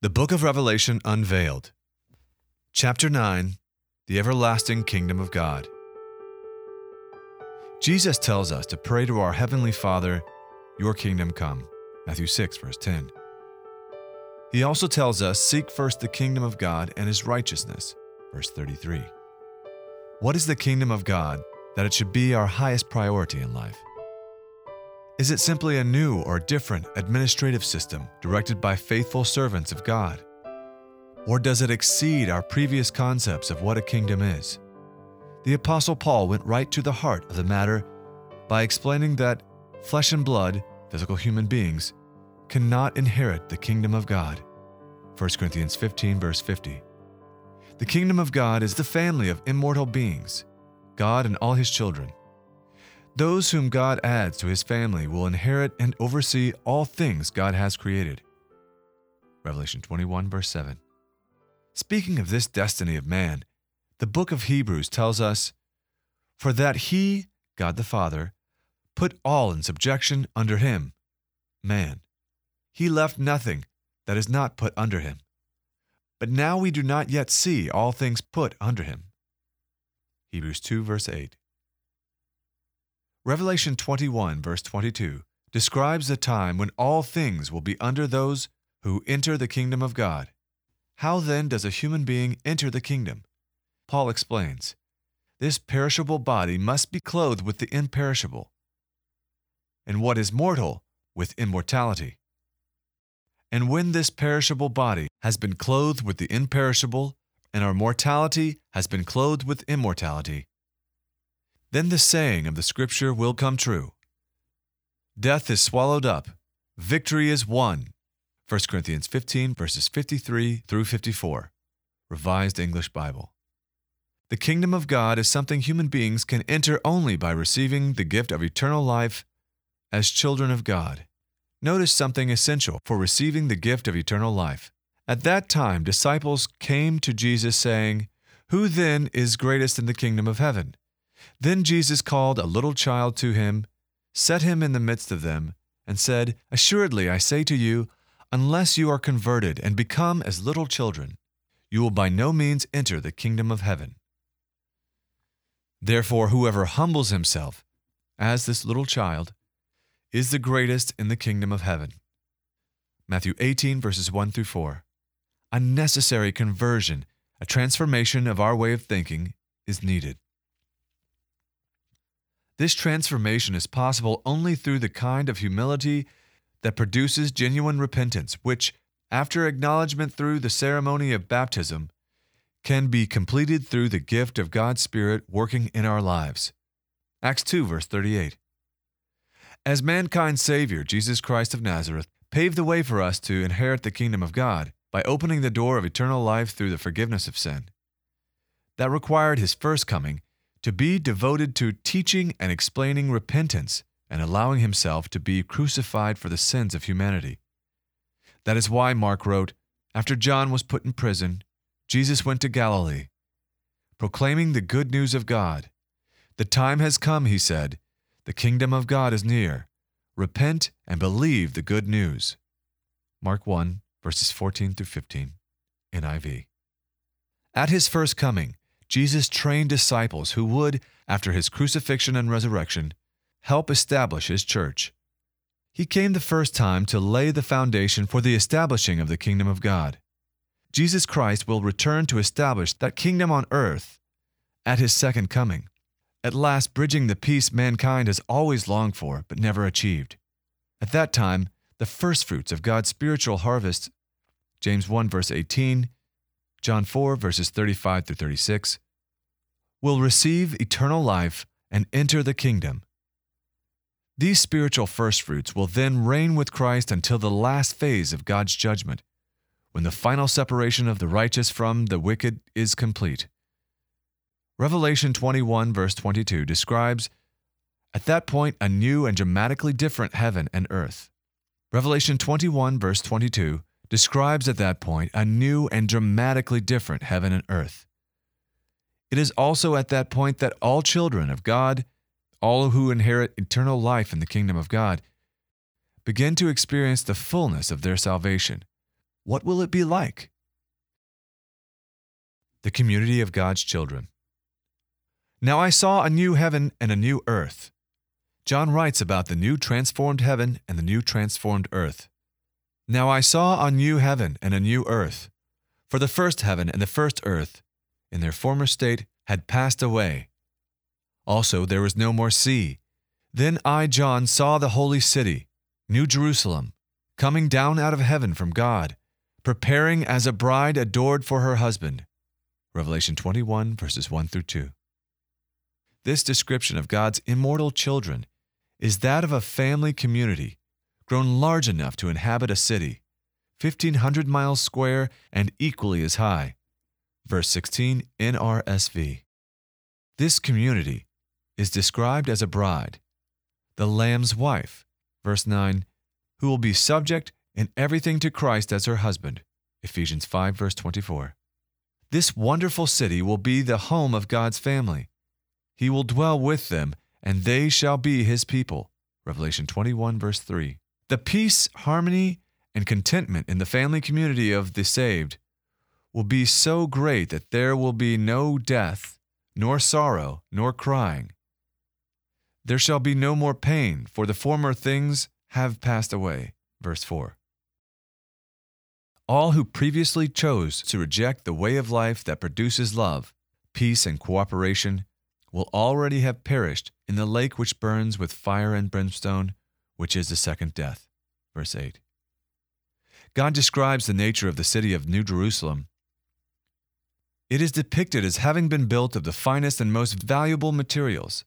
The Book of Revelation Unveiled. Chapter 9 The Everlasting Kingdom of God. Jesus tells us to pray to our Heavenly Father, Your kingdom come. Matthew 6, verse 10. He also tells us, Seek first the kingdom of God and His righteousness. Verse 33. What is the kingdom of God that it should be our highest priority in life? Is it simply a new or different administrative system directed by faithful servants of God? Or does it exceed our previous concepts of what a kingdom is? The Apostle Paul went right to the heart of the matter by explaining that flesh and blood, physical human beings, cannot inherit the kingdom of God. 1 Corinthians 15, verse 50. The kingdom of God is the family of immortal beings, God and all his children. Those whom God adds to his family will inherit and oversee all things God has created. Revelation 21, verse 7. Speaking of this destiny of man, the book of Hebrews tells us, For that he, God the Father, put all in subjection under him, man. He left nothing that is not put under him. But now we do not yet see all things put under him. Hebrews 2, verse 8. Revelation 21, verse 22, describes the time when all things will be under those who enter the kingdom of God. How then does a human being enter the kingdom? Paul explains This perishable body must be clothed with the imperishable, and what is mortal with immortality. And when this perishable body has been clothed with the imperishable, and our mortality has been clothed with immortality, then the saying of the Scripture will come true Death is swallowed up, victory is won. 1 Corinthians 15, verses 53 through 54, Revised English Bible. The kingdom of God is something human beings can enter only by receiving the gift of eternal life as children of God. Notice something essential for receiving the gift of eternal life. At that time, disciples came to Jesus saying, Who then is greatest in the kingdom of heaven? Then Jesus called a little child to him, set him in the midst of them, and said, Assuredly I say to you, unless you are converted and become as little children, you will by no means enter the kingdom of heaven. Therefore, whoever humbles himself, as this little child, is the greatest in the kingdom of heaven. Matthew 18, verses 1 through 4. A necessary conversion, a transformation of our way of thinking, is needed. This transformation is possible only through the kind of humility that produces genuine repentance, which, after acknowledgement through the ceremony of baptism, can be completed through the gift of God's Spirit working in our lives. Acts 2, verse 38. As mankind's Savior, Jesus Christ of Nazareth paved the way for us to inherit the kingdom of God by opening the door of eternal life through the forgiveness of sin. That required his first coming to be devoted to teaching and explaining repentance and allowing himself to be crucified for the sins of humanity. That is why Mark wrote After John was put in prison, Jesus went to Galilee, proclaiming the good news of God. The time has come, he said. The kingdom of God is near. Repent and believe the good news. Mark 1, verses 14 through 15, NIV. At his first coming, Jesus trained disciples who would, after his crucifixion and resurrection, help establish his church. He came the first time to lay the foundation for the establishing of the kingdom of God. Jesus Christ will return to establish that kingdom on earth at his second coming, at last bridging the peace mankind has always longed for but never achieved. At that time, the firstfruits of God's spiritual harvest, James 1 verse 18, John 4 verses 35 through 36, will receive eternal life and enter the kingdom. These spiritual firstfruits will then reign with Christ until the last phase of God's judgment, when the final separation of the righteous from the wicked is complete. Revelation 21, verse 22 describes at that point a new and dramatically different heaven and earth. Revelation 21, verse 22 describes at that point a new and dramatically different heaven and earth. It is also at that point that all children of God, all who inherit eternal life in the kingdom of God, begin to experience the fullness of their salvation, what will it be like? The community of God's children. Now I saw a new heaven and a new earth. John writes about the new transformed heaven and the new transformed earth. Now I saw a new heaven and a new earth. For the first heaven and the first earth, in their former state, had passed away. Also there was no more sea. Then I, John, saw the holy city, New Jerusalem, coming down out of heaven from God, preparing as a bride adored for her husband. Revelation 21, verses 1 through 2. This description of God's immortal children is that of a family community grown large enough to inhabit a city, 1,500 miles square and equally as high. Verse 16 NRSV. This community is described as a bride, the Lamb's wife, verse 9, who will be subject in everything to Christ as her husband, Ephesians 5, verse 24. This wonderful city will be the home of God's family he will dwell with them, and they shall be his people. Revelation 21, verse 3. The peace, harmony, and contentment in the family community of the saved will be so great that there will be no death, nor sorrow, nor crying. There shall be no more pain, for the former things have passed away. Verse 4. All who previously chose to reject the way of life that produces love, peace, and cooperation will already have perished in the lake which burns with fire and brimstone, which is the second death. Verse 8. God describes the nature of the city of New Jerusalem. It is depicted as having been built of the finest and most valuable materials.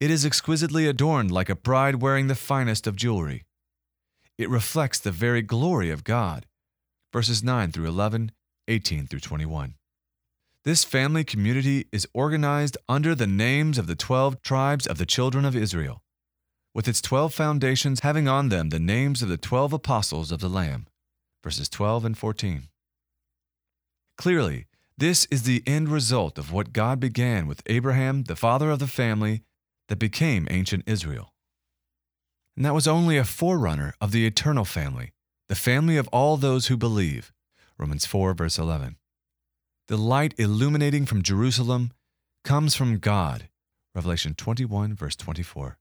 It is exquisitely adorned like a bride wearing the finest of jewelry. It reflects the very glory of God. Verses 9 through 11, 18 through 21. This family community is organized under the names of the 12 tribes of the children of Israel, with its 12 foundations having on them the names of the 12 apostles of the Lamb. Verses 12 and 14. Clearly, this is the end result of what God began with Abraham, the father of the family that became ancient Israel. And that was only a forerunner of the eternal family, the family of all those who believe. Romans 4, verse 11. The light illuminating from Jerusalem comes from God. Revelation 21, verse 24.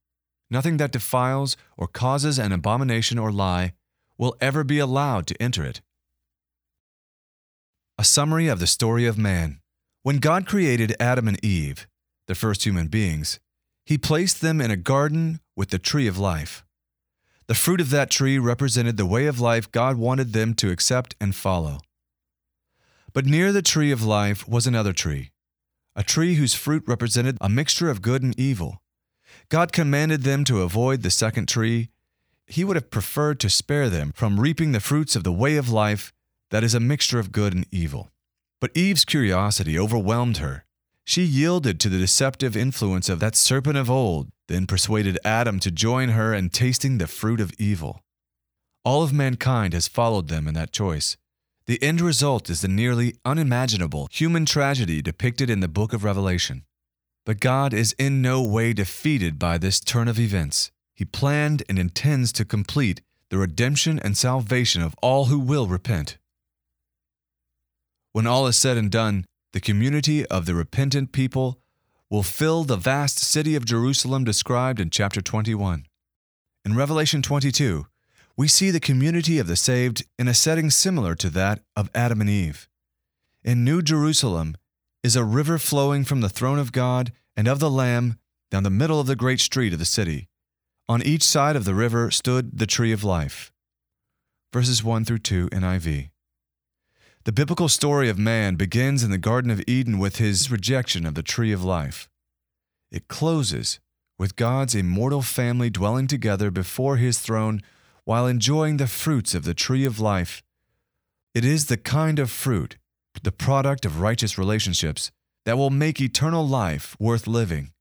Nothing that defiles or causes an abomination or lie will ever be allowed to enter it. A summary of the story of man. When God created Adam and Eve, the first human beings, he placed them in a garden with the tree of life. The fruit of that tree represented the way of life God wanted them to accept and follow. But near the tree of life was another tree, a tree whose fruit represented a mixture of good and evil. God commanded them to avoid the second tree. He would have preferred to spare them from reaping the fruits of the way of life that is a mixture of good and evil. But Eve's curiosity overwhelmed her. She yielded to the deceptive influence of that serpent of old, then persuaded Adam to join her in tasting the fruit of evil. All of mankind has followed them in that choice. The end result is the nearly unimaginable human tragedy depicted in the book of Revelation. But God is in no way defeated by this turn of events. He planned and intends to complete the redemption and salvation of all who will repent. When all is said and done, the community of the repentant people will fill the vast city of Jerusalem described in chapter 21. In Revelation 22, we see the community of the saved in a setting similar to that of Adam and Eve. In New Jerusalem is a river flowing from the throne of God and of the Lamb down the middle of the great street of the city. On each side of the river stood the tree of life. Verses 1 through 2 in NIV. The biblical story of man begins in the Garden of Eden with his rejection of the tree of life. It closes with God's immortal family dwelling together before his throne while enjoying the fruits of the tree of life. It is the kind of fruit, the product of righteous relationships, that will make eternal life worth living.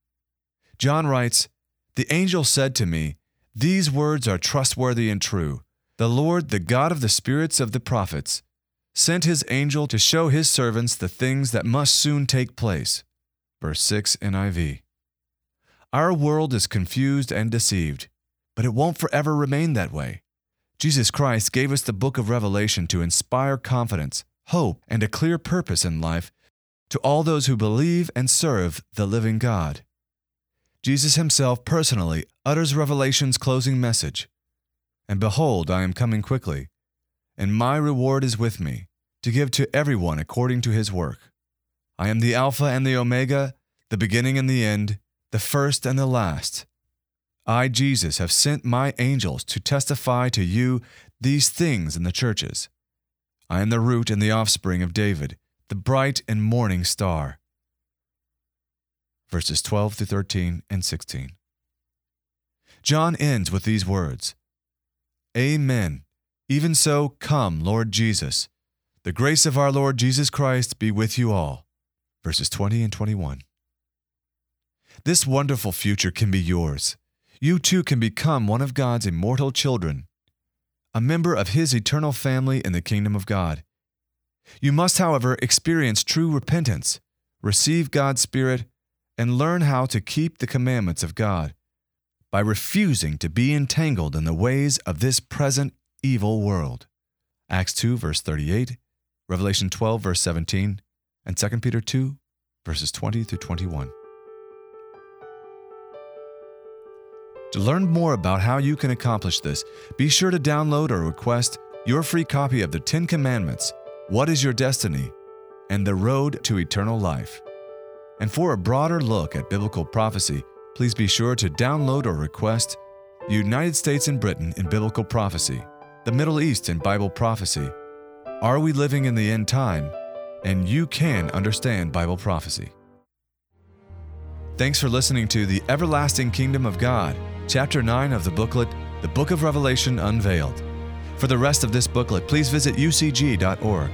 John writes, The angel said to me, These words are trustworthy and true. The Lord, the God of the spirits of the prophets, sent his angel to show his servants the things that must soon take place. Verse 6 NIV. Our world is confused and deceived but it won't forever remain that way. Jesus Christ gave us the book of Revelation to inspire confidence, hope, and a clear purpose in life to all those who believe and serve the living God. Jesus himself personally utters Revelation's closing message And behold, I am coming quickly, and my reward is with me, to give to everyone according to his work. I am the Alpha and the Omega, the beginning and the end, the first and the last. I, Jesus, have sent my angels to testify to you these things in the churches. I am the root and the offspring of David, the bright and morning star. Verses 12 through 13 and 16. John ends with these words Amen. Even so, come, Lord Jesus. The grace of our Lord Jesus Christ be with you all. Verses 20 and 21. This wonderful future can be yours you too can become one of God's immortal children, a member of His eternal family in the kingdom of God. You must, however, experience true repentance, receive God's Spirit, and learn how to keep the commandments of God by refusing to be entangled in the ways of this present evil world. Acts 2, verse 38, Revelation 12, verse 17, and 2 Peter 2, verses 20 through 21. To learn more about how you can accomplish this, be sure to download or request your free copy of the Ten Commandments, What is Your Destiny, and The Road to Eternal Life. And for a broader look at biblical prophecy, please be sure to download or request United States and Britain in Biblical Prophecy, The Middle East in Bible Prophecy, Are We Living in the End Time, and You Can Understand Bible Prophecy. Thanks for listening to The Everlasting Kingdom of God Chapter 9 of the booklet, The Book of Revelation Unveiled. For the rest of this booklet, please visit ucg.org.